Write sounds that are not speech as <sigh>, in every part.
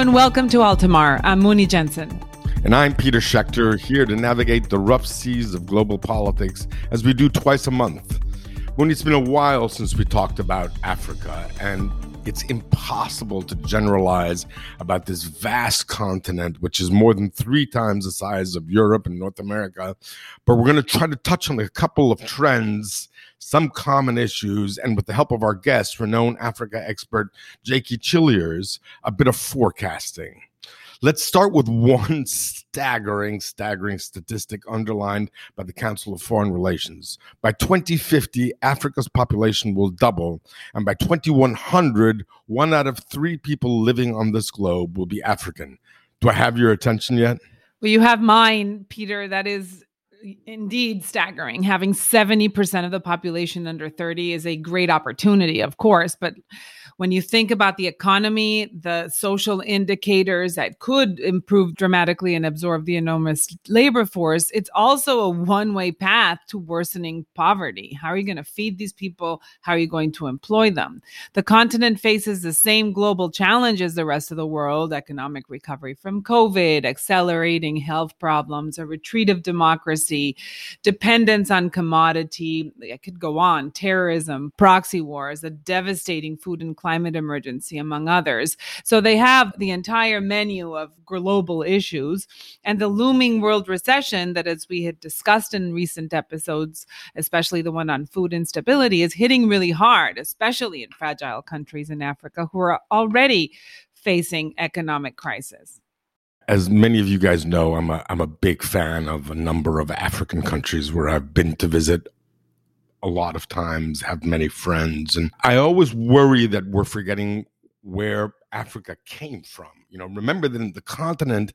and welcome to Altamar. I'm Muni Jensen. And I'm Peter Schechter, here to navigate the rough seas of global politics as we do twice a month. Muni, it's been a while since we talked about Africa, and it's impossible to generalize about this vast continent, which is more than three times the size of Europe and North America. But we're going to try to touch on a couple of trends some common issues, and with the help of our guest, renowned Africa expert Jakkie Cilliers, a bit of forecasting. Let's start with <laughs> one staggering, staggering statistic underlined by the Council of Foreign Relations. By 2050, Africa's population will double, and by 2100, one out of three people living on this globe will be African. Do I have your attention yet? Well, you have mine, Peter. That is indeed staggering. Having 70% of the population under 30 is a great opportunity, of course, but when you think about the economy, the social indicators that could improve dramatically and absorb the enormous labor force, it's also a one way path to worsening poverty. How are you going to feed these people? How are you going to employ them? The continent faces the same global challenge as the rest of the world economic recovery from COVID, accelerating health problems, a retreat of democracy, dependence on commodity. I could go on, terrorism, proxy wars, a devastating food and climate emergency, among others. So they have the entire menu of global issues and the looming world recession that, as we had discussed in recent episodes, especially the one on food instability, is hitting really hard, especially in fragile countries in Africa who are already facing economic crisis as many of you guys know, I'm a I'm a big fan of a number of African countries where I've been to visit a lot of times, have many friends. And I always worry that we're forgetting where Africa came from. You know, remember that the continent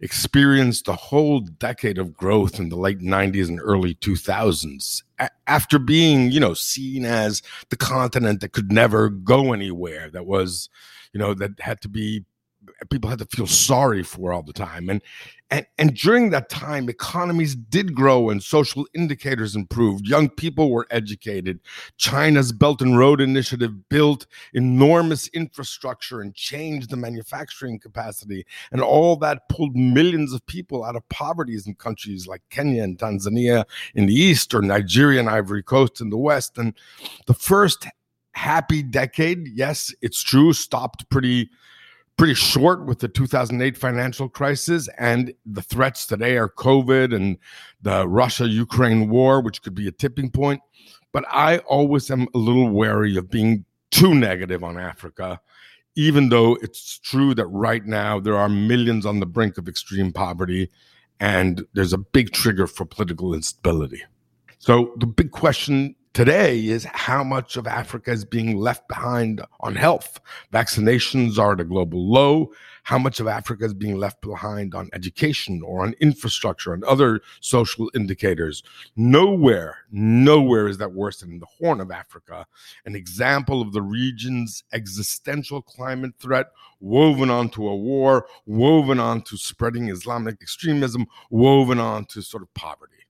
experienced a whole decade of growth in the late 90s and early 2000s a- after being, you know, seen as the continent that could never go anywhere, that was, you know, that had to be people had to feel sorry for all the time. And, and and during that time, economies did grow and social indicators improved. Young people were educated. China's Belt and Road Initiative built enormous infrastructure and changed the manufacturing capacity. And all that pulled millions of people out of poverty in countries like Kenya and Tanzania in the east or Nigeria and Ivory Coast in the west. And the first happy decade, yes, it's true, stopped pretty pretty short with the 2008 financial crisis and the threats today are COVID and the Russia Ukraine war, which could be a tipping point. But I always am a little wary of being too negative on Africa, even though it's true that right now there are millions on the brink of extreme poverty and there's a big trigger for political instability. So the big question today is how much of Africa is being left behind on health. Vaccinations are at a global low. How much of Africa is being left behind on education or on infrastructure and other social indicators? Nowhere, nowhere is that worse than in the Horn of Africa, an example of the region's existential climate threat woven onto a war, woven onto spreading Islamic extremism, woven onto sort of poverty.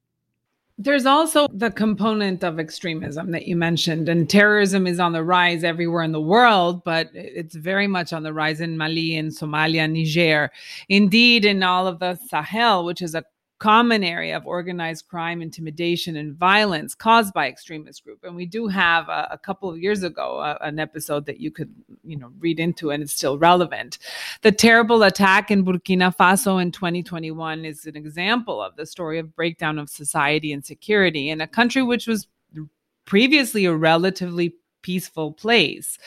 There's also the component of extremism that you mentioned, and terrorism is on the rise everywhere in the world, but it's very much on the rise in Mali, in Somalia, Niger. Indeed, in all of the Sahel, which is a common area of organized crime, intimidation, and violence caused by extremist group. And we do have a, a couple of years ago an episode that you could, you know, read into, and it's still relevant. The terrible attack in Burkina Faso in 2021 is an example of the story of breakdown of society and security in a country which was previously a relatively peaceful place.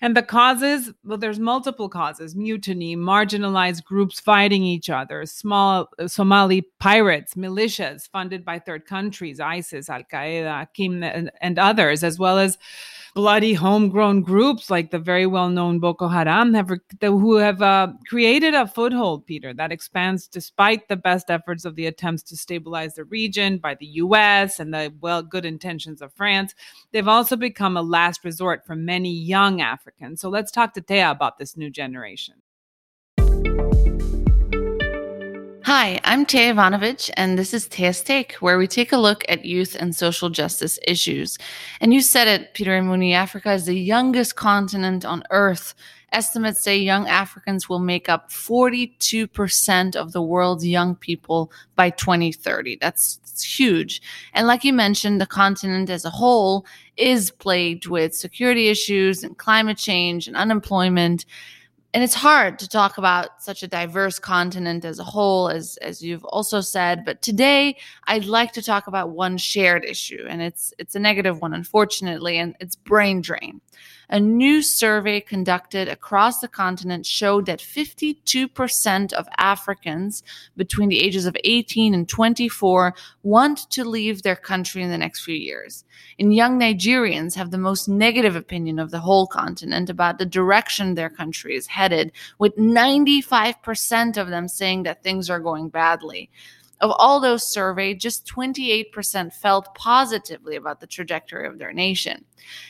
And the causes, well, there's multiple causes mutiny, marginalized groups fighting each other, small uh, Somali pirates, militias funded by third countries, ISIS, Al Qaeda, and, and others, as well as bloody homegrown groups like the very well-known Boko Haram have who have uh, created a foothold, Peter, that expands despite the best efforts of the attempts to stabilize the region by the U.S. and the well good intentions of France. They've also become a last resort for many young Africans. So let's talk to Thea about this new generation. Hi, I'm Taya Ivanovich, and this is Taya's Take, where we take a look at youth and social justice issues. And you said it, Peter and Muni, Africa is the youngest continent on Earth. Estimates say young Africans will make up 42% of the world's young people by 2030. That's huge. And like you mentioned, the continent as a whole is plagued with security issues and climate change and unemployment and it's hard to talk about such a diverse continent as a whole as as you've also said but today i'd like to talk about one shared issue and it's it's a negative one unfortunately and it's brain drain a new survey conducted across the continent showed that 52% of Africans between the ages of 18 and 24 want to leave their country in the next few years. And young Nigerians have the most negative opinion of the whole continent about the direction their country is headed, with 95% of them saying that things are going badly. Of all those surveyed, just 28% felt positively about the trajectory of their nation.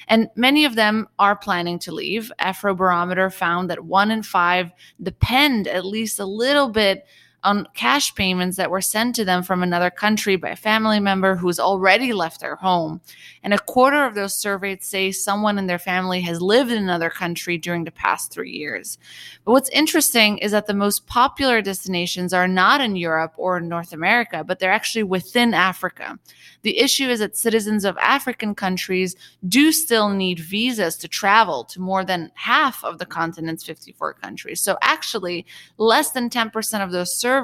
And many of them are planning to leave. Afrobarometer found that one in five depend at least a little bit on cash payments that were sent to them from another country by a family member who's already left their home. And a quarter of those surveyed say someone in their family has lived in another country during the past three years. But what's interesting is that the most popular destinations are not in Europe or North America, but they're actually within Africa. The issue is that citizens of African countries do still need visas to travel to more than half of the continent's 54 countries. So actually, less than 10% of those surveyed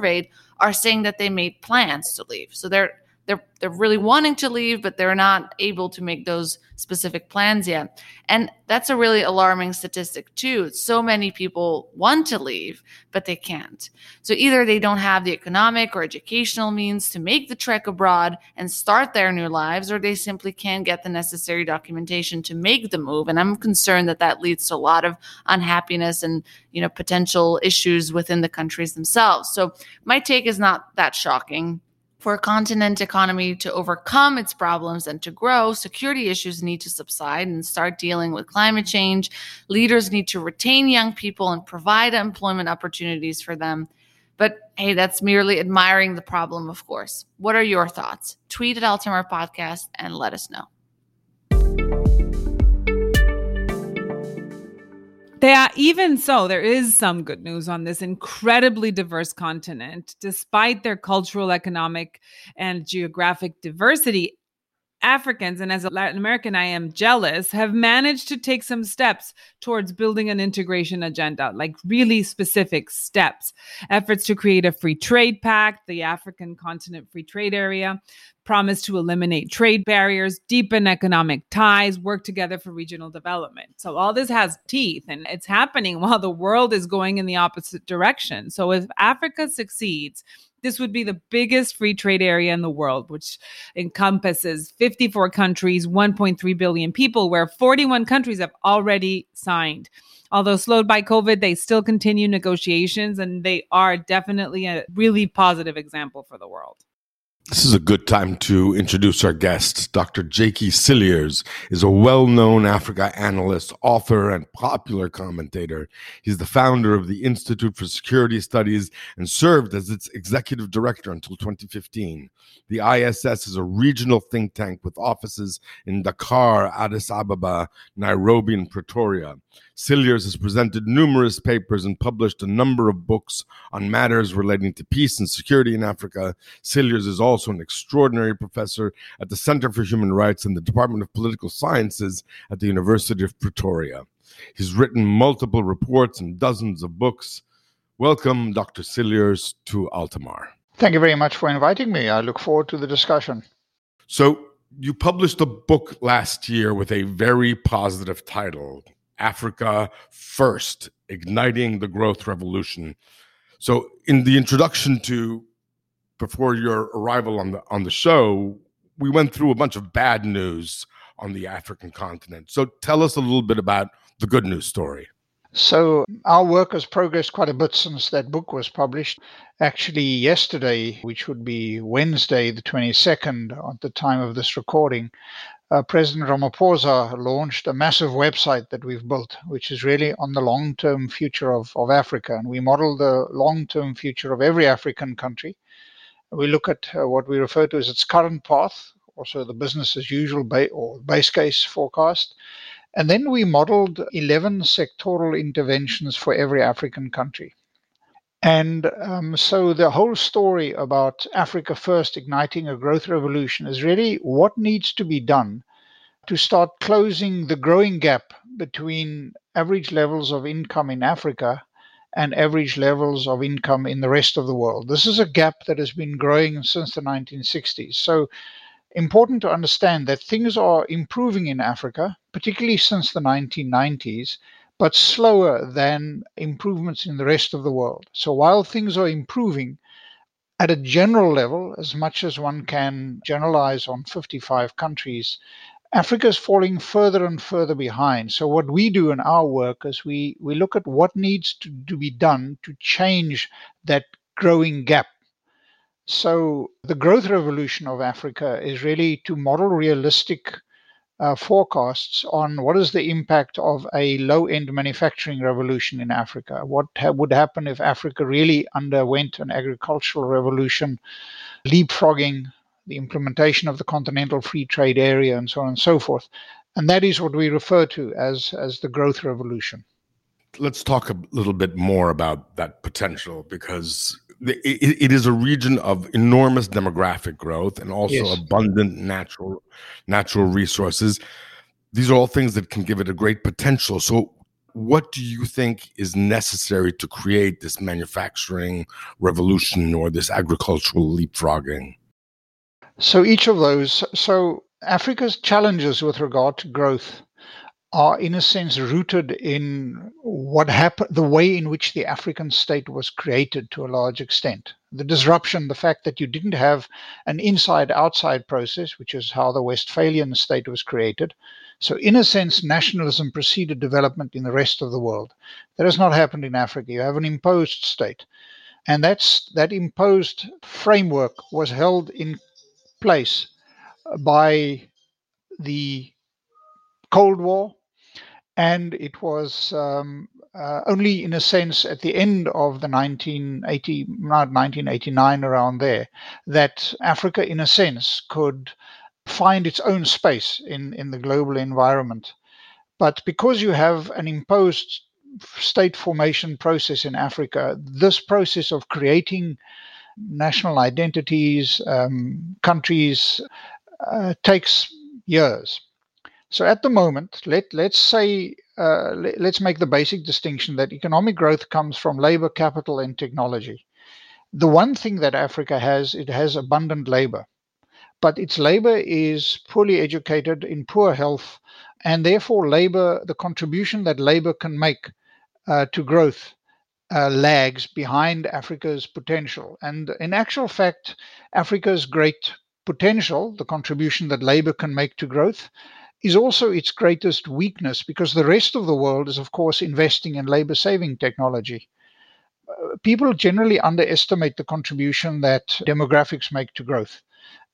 are saying that they made plans to leave. So they're they're they're really wanting to leave but they're not able to make those specific plans yet. And that's a really alarming statistic too. So many people want to leave but they can't. So either they don't have the economic or educational means to make the trek abroad and start their new lives or they simply can't get the necessary documentation to make the move. And i'm concerned that that leads to a lot of unhappiness and you know potential issues within the countries themselves. So my take is not that shocking for a continent economy to overcome its problems and to grow, security issues need to subside and start dealing with climate change. Leaders need to retain young people and provide employment opportunities for them. But hey, that's merely admiring the problem, of course. What are your thoughts? Tweet at Altamar Podcast and let us know. There, even so, there is some good news on this incredibly diverse continent. Despite their cultural, economic, and geographic diversity, Africans, and as a Latin American, I am jealous, have managed to take some steps towards building an integration agenda, like really specific steps. Efforts to create a free trade pact, the African Continent Free Trade Area, promise to eliminate trade barriers, deepen economic ties, work together for regional development. So all this has teeth and it's happening <laughs> while the world is going in the opposite direction. So if Africa succeeds, this would be the biggest free trade area in the world, which encompasses 54 countries, 1.3 billion people, where 41 countries have already signed. Although slowed by COVID, they still continue negotiations and they are definitely a really positive example for the world. This is a good time to introduce our guest. Dr. Jakkie Cilliers is a well known Africa analyst, author, and popular commentator. He's the founder of the Institute for Security Studies and served as its executive director until 2015. The ISS is a regional think tank with offices in Dakar, Addis Ababa, Nairobi, and Pretoria. Cilliers has presented numerous papers and published a number of books on matters relating to peace and security in Africa. Cilliers is also an extraordinary professor at the Center for Human Rights in the Department of Political Sciences at the University of Pretoria. He's written multiple reports and dozens of books. Welcome, Dr. Cilliers, to Altamar. Thank you very much for inviting me. I look forward to the discussion. So, you published a book last year with a very positive title Africa First Igniting the Growth Revolution. So, in the introduction to before your arrival on the on the show, we went through a bunch of bad news on the African continent. So, tell us a little bit about the good news story. So, our work has progressed quite a bit since that book was published. Actually, yesterday, which would be Wednesday, the 22nd, at the time of this recording, uh, President Ramaphosa launched a massive website that we've built, which is really on the long term future of, of Africa. And we model the long term future of every African country. We look at uh, what we refer to as its current path, also the business as usual ba- or base case forecast. And then we modeled 11 sectoral interventions for every African country. And um, so the whole story about Africa First igniting a growth revolution is really what needs to be done to start closing the growing gap between average levels of income in Africa and average levels of income in the rest of the world. This is a gap that has been growing since the 1960s. So important to understand that things are improving in Africa, particularly since the 1990s, but slower than improvements in the rest of the world. So while things are improving at a general level, as much as one can generalize on 55 countries, Africa is falling further and further behind. So what we do in our work is we, we look at what needs to, to be done to change that growing gap so, the growth revolution of Africa is really to model realistic Uh, forecasts on what is the impact of a low end manufacturing revolution in Africa. What ha- would happen if Africa really underwent an agricultural revolution, leapfrogging the implementation of the Continental Free Trade Area, and so on and so forth. And that is what we refer to as, as the growth revolution. Let's talk a little bit more about that potential because it, it is a region of enormous demographic growth and also yes. abundant natural natural resources. These are all things that can give it a great potential. So, what do you think is necessary to create this manufacturing revolution or this agricultural leapfrogging? So, each of those. So, Africa's challenges with regard to growth are in a sense rooted in what happened the way in which the african state was created to a large extent. The disruption the fact that you didn't have an inside outside process which is how the westphalian state was created. So in a sense nationalism preceded development in the rest of the world. That has not happened in africa. You have an imposed state. And that's that imposed framework was held in place by the Cold War, and it was um, uh, only in a sense at the end of the 1980 1989 around there that africa in a sense could find its own space in in the global environment. But because you have an imposed state formation process in africa this process of creating national identities um, countries uh, takes years so at the moment, let let's say uh, let, let's make the basic distinction that economic growth comes from labor, capital, and technology. The one thing that Africa has, it has abundant labor, but its labor is poorly educated, in poor health, and therefore labor, the contribution that labor can make uh, to growth uh, lags behind Africa's potential. And in actual fact, Africa's great potential, the contribution that labor can make to growth, is also its greatest weakness because the rest of the world is, of course, investing in labor saving technology. Uh, people generally underestimate the contribution that demographics make to growth.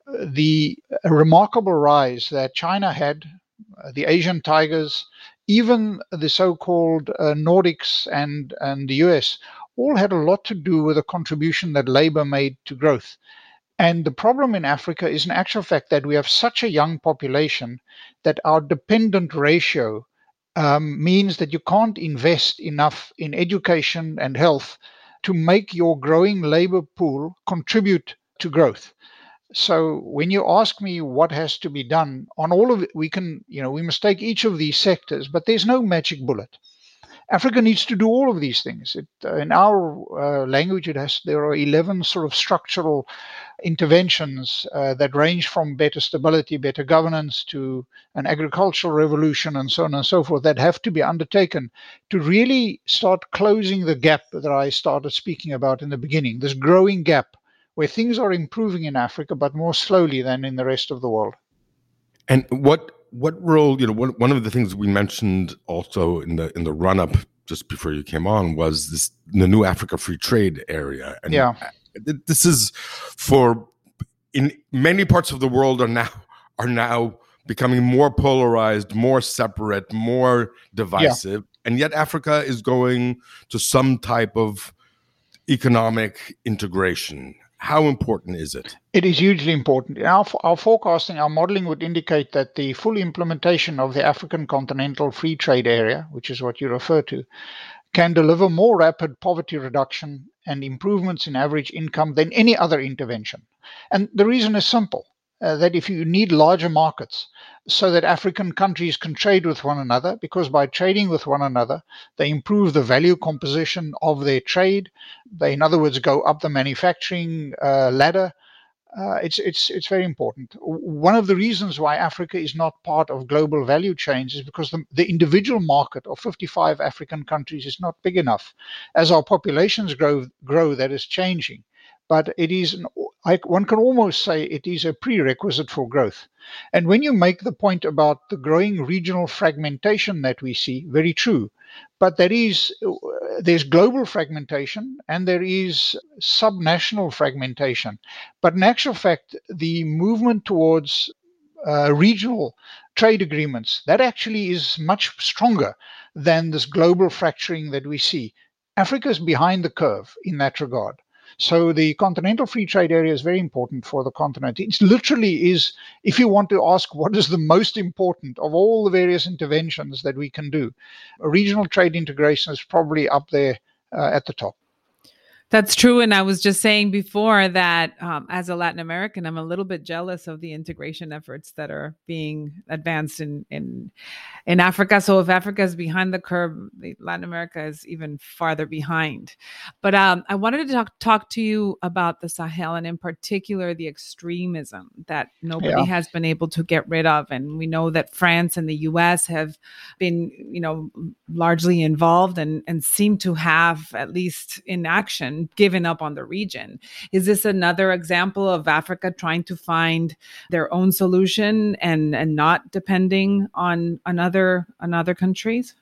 Uh, the remarkable rise that China had, uh, the Asian tigers, even the so called Nordics and, and the US, all had a lot to do with the contribution that labor made to growth. And the problem in Africa is, in actual fact, that we have such a young population that our dependent ratio um, means that you can't invest enough in education and health to make your growing labor pool contribute to growth. So when you ask me what has to be done on all of it, we can, you know, we must take each of these sectors, but there's no magic bullet. Africa needs to do all of these things. It, uh, in our uh, language, it has there are eleven sort of structural interventions uh, that range from better stability, better governance to an agricultural revolution, and so on and so forth that have to be undertaken to really start closing the gap that I started speaking about in the beginning. This growing gap where things are improving in Africa, but more slowly than in the rest of the world. And what what role you know one, one of the things we mentioned also in the in the run up just before you came on was this the new africa free trade area and yeah this is for in many parts of the world are now are now becoming more polarized, more separate, more divisive. Yeah. And yet Africa is going to some type of economic integration. How important is it? It is hugely important. Our, our forecasting, our modeling would indicate that the full implementation of the African Continental Free Trade Area, which is what you refer to, can deliver more rapid poverty reduction and improvements in average income than any other intervention. And the reason is simple uh, that if you need larger markets so that African countries can trade with one another, because by trading with one another, they improve the value composition of their trade. They, in other words, go up the manufacturing uh, ladder. Uh, it's it's it's very important. One of the reasons why Africa is not part of global value chains is because the, the individual market of 55 African countries is not big enough. As our populations grow, grow that is changing but it is an, I, one can almost say it is a prerequisite for growth. And when you make the point about the growing regional fragmentation that we see, very true. But there is there's global fragmentation and there is subnational fragmentation. But in actual fact, the movement towards uh, regional trade agreements that actually is much stronger than this global fracturing that we see. Africa is behind the curve in that regard. So the continental free trade area is very important for the continent. It literally is, if you want to ask what is the most important of all the various interventions that we can do, regional trade integration is probably up there uh, at the top. That's true. And I was just saying before that um, as a Latin American, I'm a little bit jealous of the integration efforts that are being advanced in, in, in Africa. So if Africa is behind the curve, Latin America is even farther behind. But um, I wanted to talk, talk to you about the Sahel and in particular the extremism that nobody yeah. has been able to get rid of. And we know that France and the US have been, you know, largely involved and, and seem to have, at least in action, given up on the region. Is this another example of Africa trying to find their own solution and and not depending on another another countries?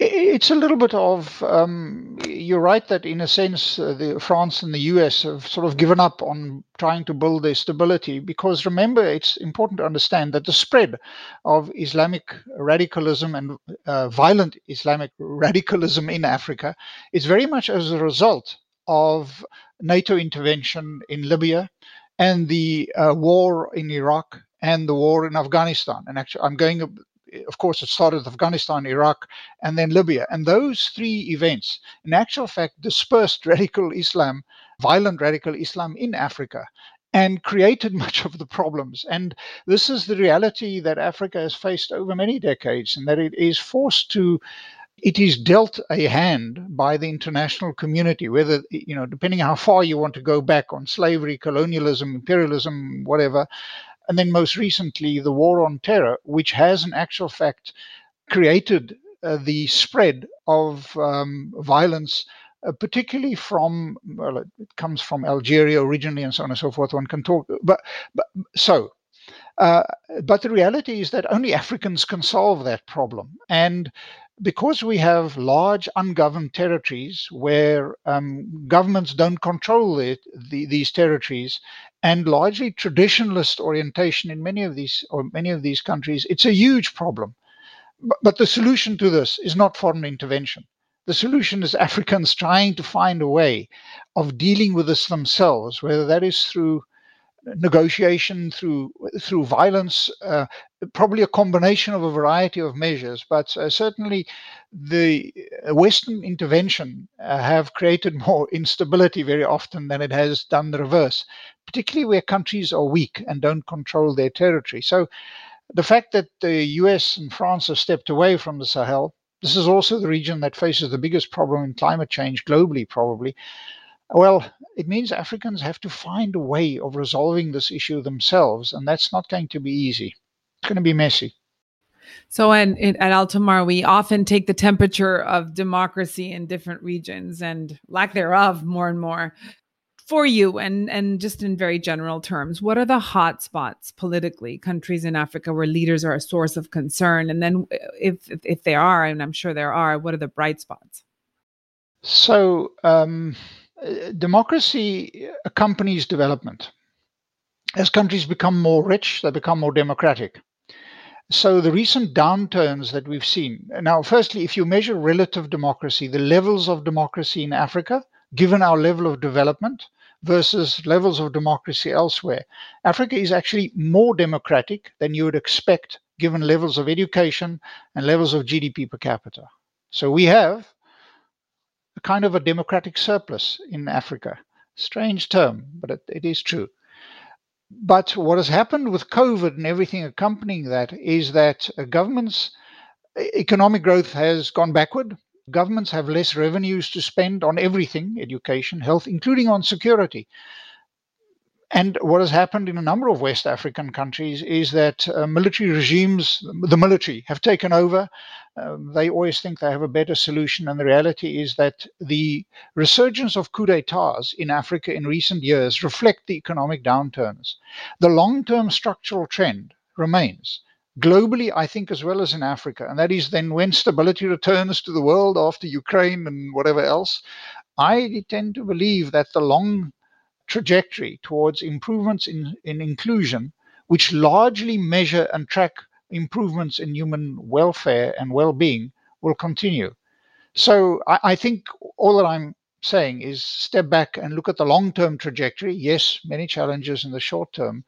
It's a little bit of. Um, you're right that, in a sense, uh, the, France and the US have sort of given up on trying to build their stability because remember, it's important to understand that the spread of Islamic radicalism and uh, violent Islamic <laughs> radicalism in Africa is very much as a result of NATO intervention in Libya and the uh, war in Iraq and the war in Afghanistan. And actually, I'm going, of course, it started with Afghanistan, Iraq, and then Libya. And those three events, in actual fact, dispersed <laughs> radical Islam, violent radical Islam in Africa. And created <laughs> much of the problems. And this is the reality that Africa has faced over many decades, and that it is forced to it is dealt a hand by the international community, whether, you know, depending how far you want to go back on slavery, colonialism, imperialism, whatever. And then most recently, the war on terror, which has, in actual fact, created uh, the spread of um, violence, uh, particularly from, well, it comes from Algeria originally and so on and so forth. One can talk, but, but so uh, but the reality is that only Africans can solve that problem. And because we have large ungoverned territories where um, governments don't control the, these territories and largely traditionalist orientation in many of these or many of these countries, it's a huge problem. But, but the solution to this is not foreign intervention. The solution is Africans trying to find a way of dealing with this themselves, whether that is through negotiation through through violence, uh, probably a combination of a variety of measures. But uh, certainly, the Western intervention uh, have created <laughs> more instability very often than it has done the reverse, particularly where countries are weak and don't control their territory. So, the fact that the U.S. and France have stepped away from the Sahel. This is also the region that faces the biggest problem in climate change globally, probably. Well, it means Africans have to find a way of resolving this issue themselves, and that's not going to be easy. It's going to be messy. So, at, at Altamar, we often take the temperature of democracy in different regions and lack thereof more and more. For you, and and just in very general terms, what are the hot spots politically, countries in Africa where leaders are a source of concern? And then, if if, if they are, and I'm sure there are, what are the bright spots? So, um, democracy accompanies development. As countries become more rich, they become more democratic. So the recent downturns that we've seen. Now, firstly, if you measure relative democracy, the levels of democracy in Africa, given our level of development versus levels of democracy elsewhere, Africa is actually more democratic than you would expect given levels of education and levels of GDP per capita. So we have kind of a democratic surplus in Africa. Strange term, but it, it is true. But what has happened with COVID and everything accompanying that is that uh, governments' economic growth has gone backward. Governments have less revenues to spend on everything education, health, including on security. And what has happened in a number of West African countries is that uh, military regimes, the military, have taken over. Um, they always think they have a better solution. And the reality is that the resurgence of coup d'etats in Africa in recent years reflect the economic downturns. The long term structural trend remains globally, I think, as well as in Africa. And that is then when stability returns to the world after Ukraine and whatever else, I tend to believe that the long trajectory towards improvements in, in inclusion, which largely measure and track improvements in human welfare and well being, will continue. So I, I think all that I'm saying is step back and look at the long term trajectory. Yes, many challenges in the short term,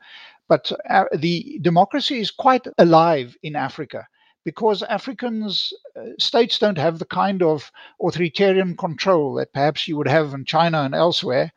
but uh, the democracy is quite alive in Africa because Africans, uh, states don't have the kind of authoritarian control that perhaps you would have in China and elsewhere.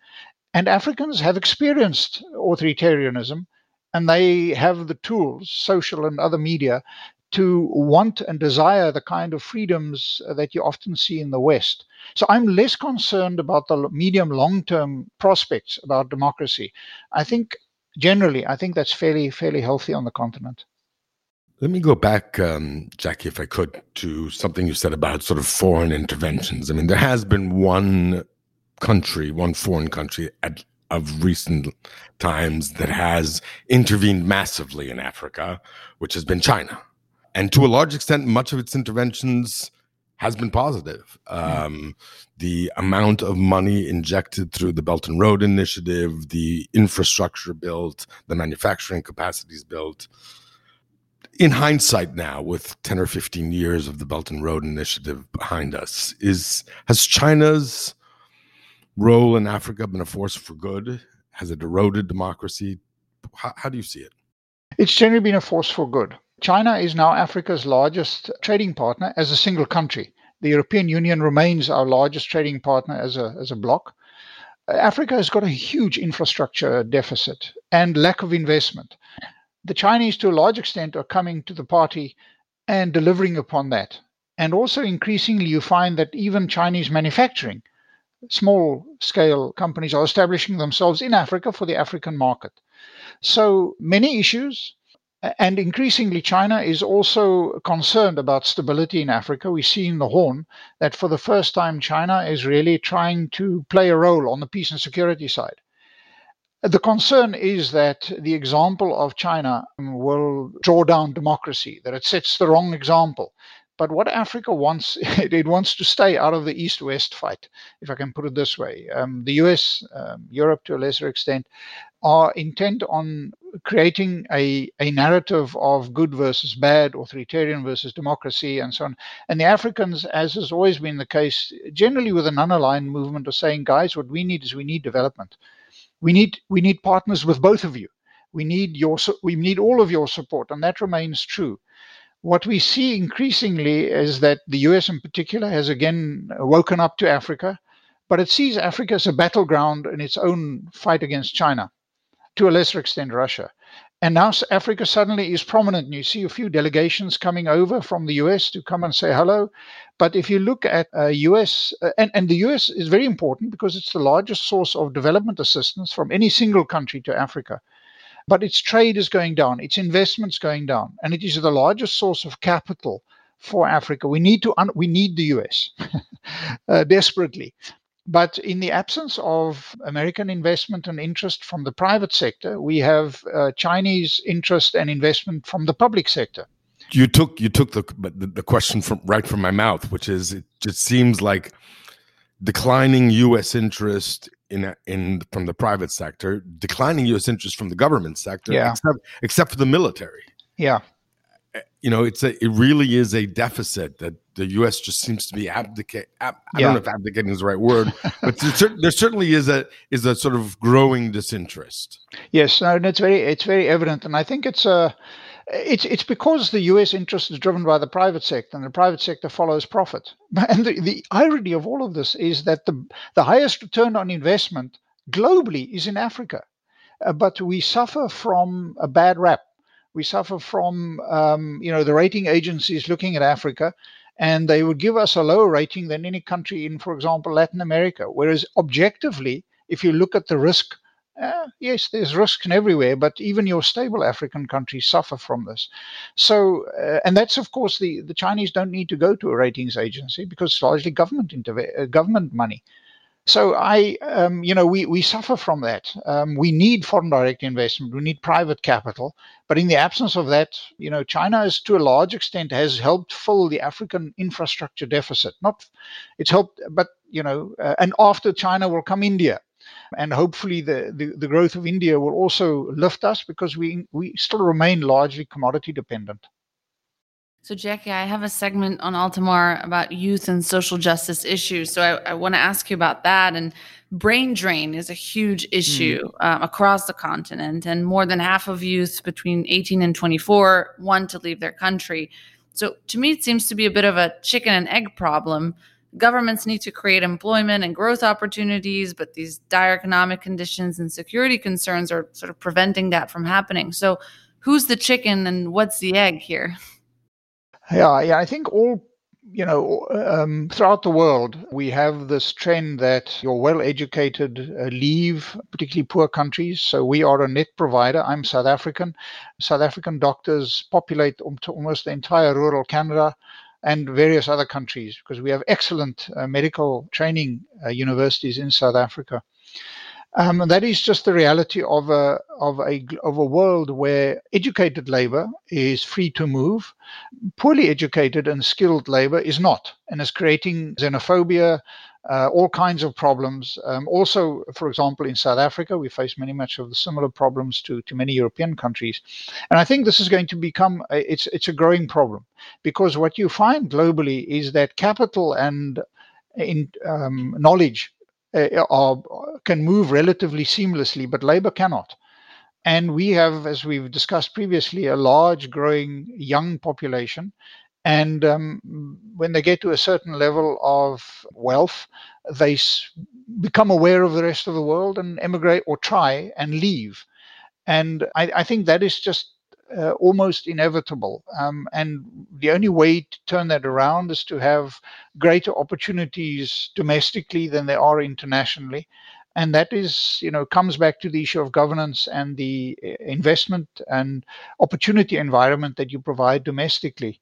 And Africans have experienced authoritarianism and they have the tools, social and other media, to want and desire the kind of freedoms that you often see in the West. So I'm less concerned about the medium long term prospects about democracy. I think generally, I think that's fairly fairly healthy on the continent. Let me go back, um, Jakkie, if I could, to something you said about sort of foreign interventions. I mean, there has been one country, one foreign country at, of recent times that has intervened massively in Africa, which has been China. And to a large extent, much of its interventions has been positive. Um, the amount of money injected through the Belt and Road Initiative, the infrastructure built, the manufacturing capacities built. In hindsight, now with ten or fifteen years of the Belt and Road Initiative behind us, is has China's role in Africa been a force for good? Has it eroded democracy? How, how do you see it? It's generally been a force for good. China is now Africa's largest trading partner as a single country. The European Union remains our largest trading partner as a, as a bloc. Africa has got a huge infrastructure deficit and lack of investment. The Chinese, to a large extent, are coming to the party and delivering upon that. And also, increasingly, you find that even Chinese manufacturing small scale companies are establishing themselves in Africa for the African market. So many issues. And increasingly, China is also concerned about stability in Africa. We see in the Horn that for the first time, China is really trying to play a role on the peace and security side. The concern is that the example of China will draw down democracy, that it sets the wrong example, but what Africa wants, <laughs> it wants to stay out of the East West fight, if I can put it this way. Um, the US, um, Europe to a lesser extent, are intent on creating a, a narrative of good versus bad, authoritarian versus democracy, and so on. And the Africans, as has always been the case, generally with an unaligned movement, are saying, guys, what we need is we need development. We need we need partners with both of you. We need your we need all of your support, and that remains true what we see increasingly is that the US in particular has again woken up to Africa, but it sees Africa as a battleground in its own fight against China, to a lesser extent, Russia. And now Africa suddenly is prominent. And you see a few delegations coming over from the US to come and say hello. But if you look at uh, US, uh, and, and the US is very important because it's the largest source of development assistance from any single country to Africa but its trade is going down, its investments going down, and it is the largest source of capital for Africa. We need to un- we need the US <laughs> uh, desperately. But in the absence of American investment and interest from the private sector, we have uh, Chinese interest and investment from the public sector. You took you took the, the the question from right from my mouth, which is it just seems like declining U.S. interest in in from the private sector, declining U.S. interest from the government sector, yeah. except except for the military. Yeah, eh, you know, it's a it really is a deficit that the U.S. just seems to be abdicate. Ab, I don't know if abdicating is the right word, but there certainly is a is a sort of growing disinterest. Yes, and it's very it's very evident, and I think it's a. It's it's because the U.S. interest is driven by the private sector, and the private sector follows profit. <laughs> And the, the irony of all of this is that the the highest return on investment globally is in Africa, uh, but we suffer from a bad rap we suffer from, um, you know, the rating agencies looking at Africa, and they would give us a lower rating than any country in, for example, Latin America. Whereas objectively, if you look at the risk, uh, yes, there's risks everywhere, but even your stable African countries suffer from this. So, uh, and that's of course the the Chinese don't need to go to a ratings agency because it's largely government interve- uh, government money. So I, um, you know, we, we suffer from that. Um, we need foreign direct investment. We need private capital. But in the absence of that, you know, China is to a large extent has helped fill the African infrastructure deficit. Not, it's helped, but you know, uh, and after China will come India, and hopefully the, the the growth of India will also lift us because we we still remain largely commodity dependent. So, Jakkie, I have a segment on Altamar about youth and social justice issues. So, I, I want to ask you about that. And brain drain is a huge issue mm. um, across the continent. And more than half of youth between 18 and 24 want to leave their country. So, to me, it seems to be a bit of a chicken and egg problem. Governments need to create employment and growth opportunities, but these dire economic conditions and security concerns are sort of preventing that from happening. So, who's the chicken and what's the egg here? Yeah, yeah. I think all you know um, throughout the world we have this trend that your well-educated uh, leave, particularly poor countries. So we are a net provider. I'm South African. South African doctors populate almost the entire rural Canada and various other countries because we have excellent uh, medical training uh, universities in South Africa. Um, that is just the reality of a of a of a world where educated labor is free to move, poorly educated and skilled labor is not, and is creating xenophobia, uh, all kinds of problems. Um, also, for example, in South Africa, we face many much of the similar problems to, to many European countries, and I think this is going to become a, it's it's a growing problem because what you find globally is that capital and in um, knowledge uh, are, can move relatively seamlessly, but labor cannot. And we have, as we've discussed previously, a large growing young population. And um, when they get to a certain level of wealth, they s- become aware of the rest of the world and emigrate or try and leave. And I, I think that is just uh, almost inevitable. Um, and the only way to turn that around is to have greater opportunities domestically than there are internationally. And that is, you know, comes back to the issue of governance and the uh, investment and opportunity environment that you provide domestically.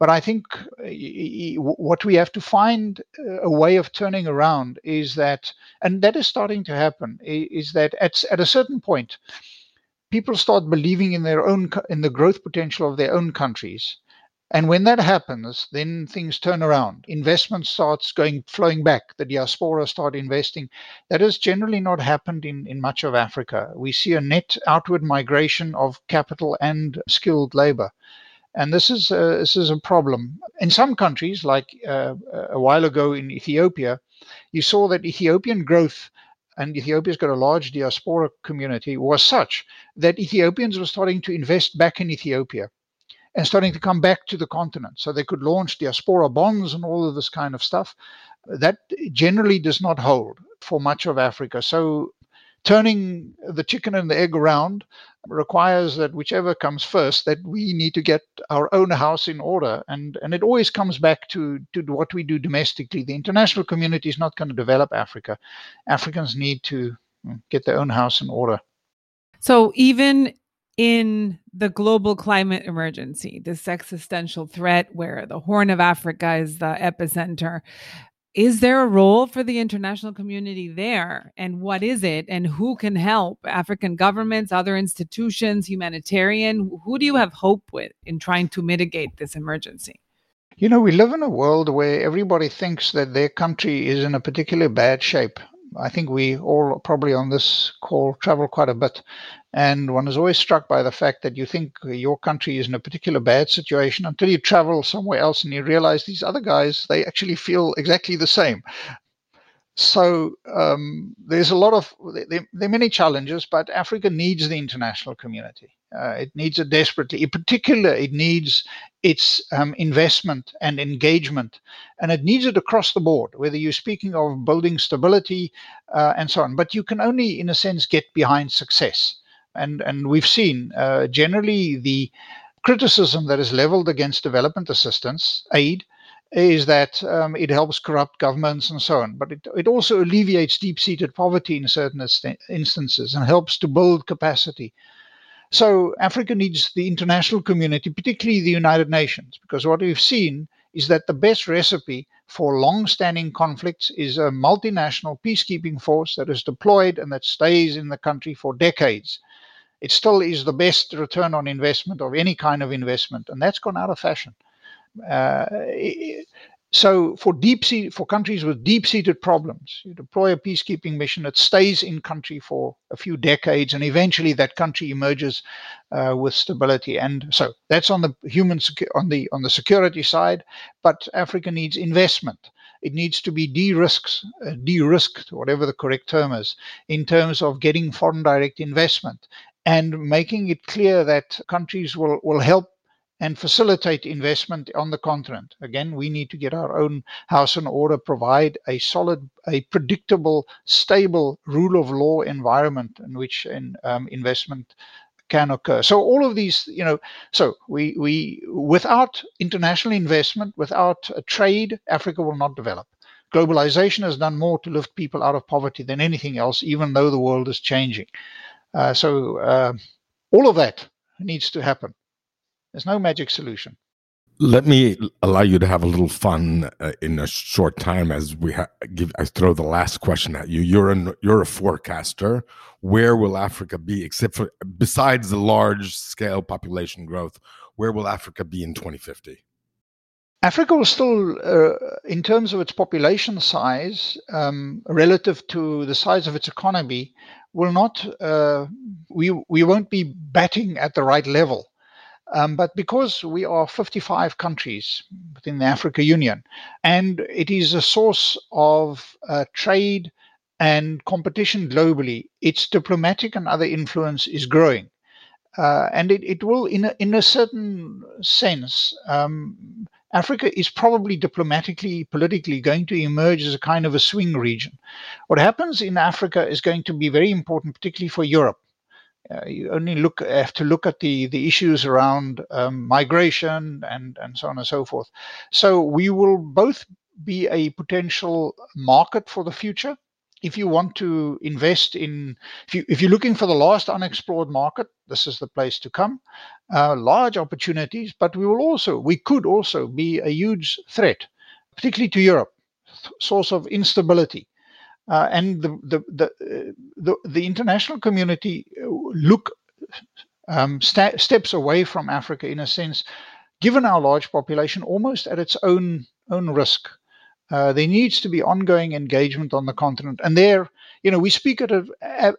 But I think uh, what we have to find uh, a way of turning around is that, and that is starting to happen, is that at, at a certain point, people start believing in their own in the growth potential of their own countries. And when that happens then things turn around. Investment starts going flowing back. The diaspora start investing. That has generally not happened in, in much of africa. We see a net outward migration of capital and skilled labor and this is this is a problem in some countries like uh, a while ago in ethiopia you saw that ethiopian growth and Ethiopia's got a large diaspora community, was such that Ethiopians were starting to invest back in Ethiopia and starting to come back to the continent. So they could launch diaspora bonds and all of this kind of stuff. That generally does not hold for much of Africa. So turning the chicken and the egg around requires that whichever comes first that we need to get our own house in order. And and it always comes back to to what we do domestically. The international community is not going to develop africa. Africans need to mm, get their own house in order. So even in the global climate emergency, this existential threat where the Horn of Africa is the epicenter, is there a role for the international community there? And what is it? And who can help? African governments other institutions humanitarian? Who do you have hope with in trying to mitigate this emergency? You know we live in a world where everybody thinks that their country is in a particularly bad shape I think we all probably on this call travel quite a bit. And one is always struck by the fact that you think your country is in a particular bad situation until you travel somewhere else and you realize these other guys, they actually feel exactly the same. So um, there's a lot of, there, there, are many challenges, but Africa needs the international community. Uh, it needs it desperately. In particular, it needs its um, investment and engagement, and it needs it across the board. Whether you're speaking of building stability uh, and so on, but you can only, in a sense, get behind success and and we've seen uh, generally the criticism that is leveled against development assistance aid is that um, it helps corrupt governments and so on, but it, it also alleviates deep seated poverty in certain instances and helps to build capacity. So, Africa needs the international community, particularly the United Nations, because what we've seen is that the best recipe for long standing conflicts is a multinational peacekeeping force that is deployed and that stays in the country for decades it still is the best return on investment of any kind of investment, and that's gone out of fashion. Uh, so for deep sea, for countries with deep-seated problems, you deploy a peacekeeping mission that stays in country for a few decades, and eventually that country emerges uh, with stability. And so that's on the human on the on the security side. But Africa needs investment. It needs to be de-risked, uh, de-risked, whatever the correct term is, in terms of getting foreign direct investment and making it clear that countries will, will help and facilitate investment on the continent. Again, we need to get our own house in order, provide a solid, a predictable, stable rule of law environment in which in, um, investment can occur. So all of these, you know, so we we without international investment, without trade, Africa will not develop. Globalization has done more to lift people out of poverty than anything else, even though the world is changing. Uh, so uh, all of that needs to happen. There's no magic solution. Let me allow you to have a little fun uh, in a short time as we ha- give. I throw the last question at you. You're an you're a forecaster. Where will Africa be, except for besides the large scale population growth? Where will Africa be in 2050? Africa will still, uh, in terms of its population size, um, relative to the size of its economy, will not uh, we we won't be batting at the right level. Um, but because we are 55 countries within the Africa Union, and it is a source of uh, trade and competition globally, its diplomatic and other influence is growing. Uh, and it, it will, in a, in a certain sense, um, Africa is probably diplomatically, politically going to emerge as a kind of a swing region. What happens in Africa is going to be very important, particularly for Europe. Uh, you only look have to look at the the issues around um, migration and and so on and so forth. So we will both be a potential market for the future if you want to invest in, if, you, if you're looking for the last unexplored market, this is the place to come. Uh, large opportunities, but we will also, we could also be a huge threat, particularly to Europe, source of instability. Uh, and the the the, uh, the, the international community uh, look um, st- steps away from Africa in a sense, given our large population, almost at its own own risk. Uh, there needs to be ongoing engagement on the continent. And there, you know, we speak at it, at,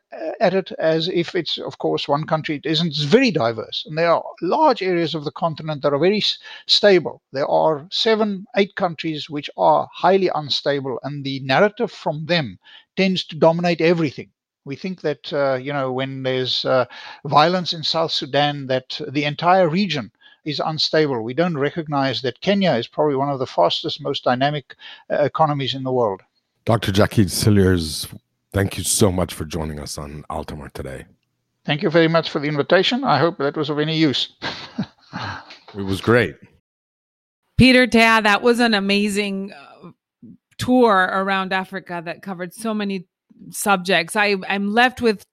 it as if it's, of course, one country. It isn't. It's very diverse. And there are large areas of the continent that are very stable. There are seven, eight countries which are highly unstable. And the narrative from them tends to dominate everything. We think that, uh, you know, when there's uh, violence in South Sudan, that the entire region is unstable. We don't recognize that Kenya is probably one of the fastest, most dynamic uh, economies in the world. Dr. Jakkie Cilliers, thank you so much for joining us on Altamar today. Thank you very much for the invitation. I hope that was of any use. <laughs> it was great. Peter Tea, that was an amazing uh, tour around Africa that covered so many subjects. I, I'm left with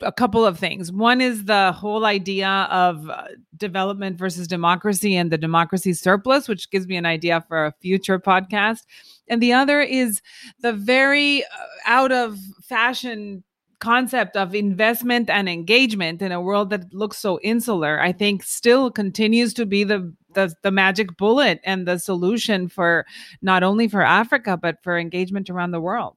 a couple of things. One is the whole idea of uh, development versus democracy and the democracy surplus, which gives me an idea for a future podcast. And the other is the very uh, out of fashion concept of investment and engagement in a world that looks so insular i think still continues to be the, the the, magic bullet and the solution for not only for africa but for engagement around the world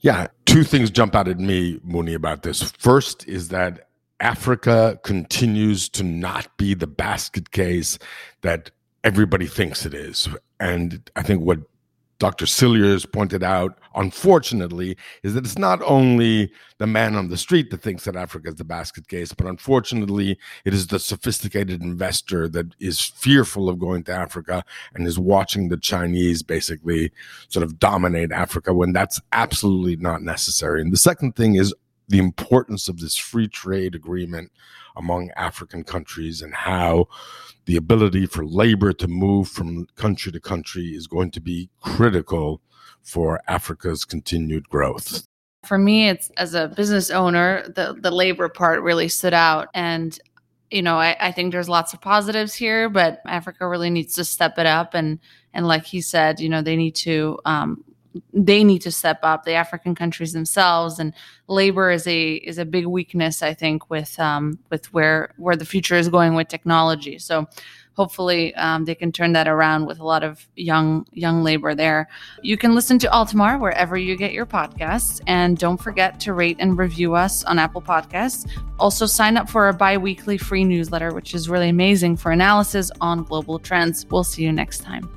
Yeah, two things jump out at me, Muni, about this. First is that Africa continues to not be the basket case that everybody thinks it is. And I think what Dr. Cilliers pointed out, unfortunately, is that it's not only the man on the street that thinks that Africa is the basket case, but unfortunately, it is the sophisticated investor that is fearful of going to Africa and is watching the Chinese basically sort of dominate Africa when that's absolutely not necessary. And the second thing is the importance of this free trade agreement among African countries and how the ability for labor to move from country to country is going to be critical for Africa's continued growth. For me, it's as a business owner, the, the labor part really stood out. And, you know, I, I think there's lots of positives here, but Africa really needs to step it up. And, and like he said, you know, they need to um, they need to step up the african countries themselves and labor is a is a big weakness i think with um, with where where the future is going with technology. So hopefully um, they can turn that around with a lot of young young labor there. You can listen to altamar wherever you get your podcasts and don't forget to rate and review us on apple podcasts. Also sign up for our bi-weekly free newsletter which is really amazing for analysis on global trends. We'll see you next time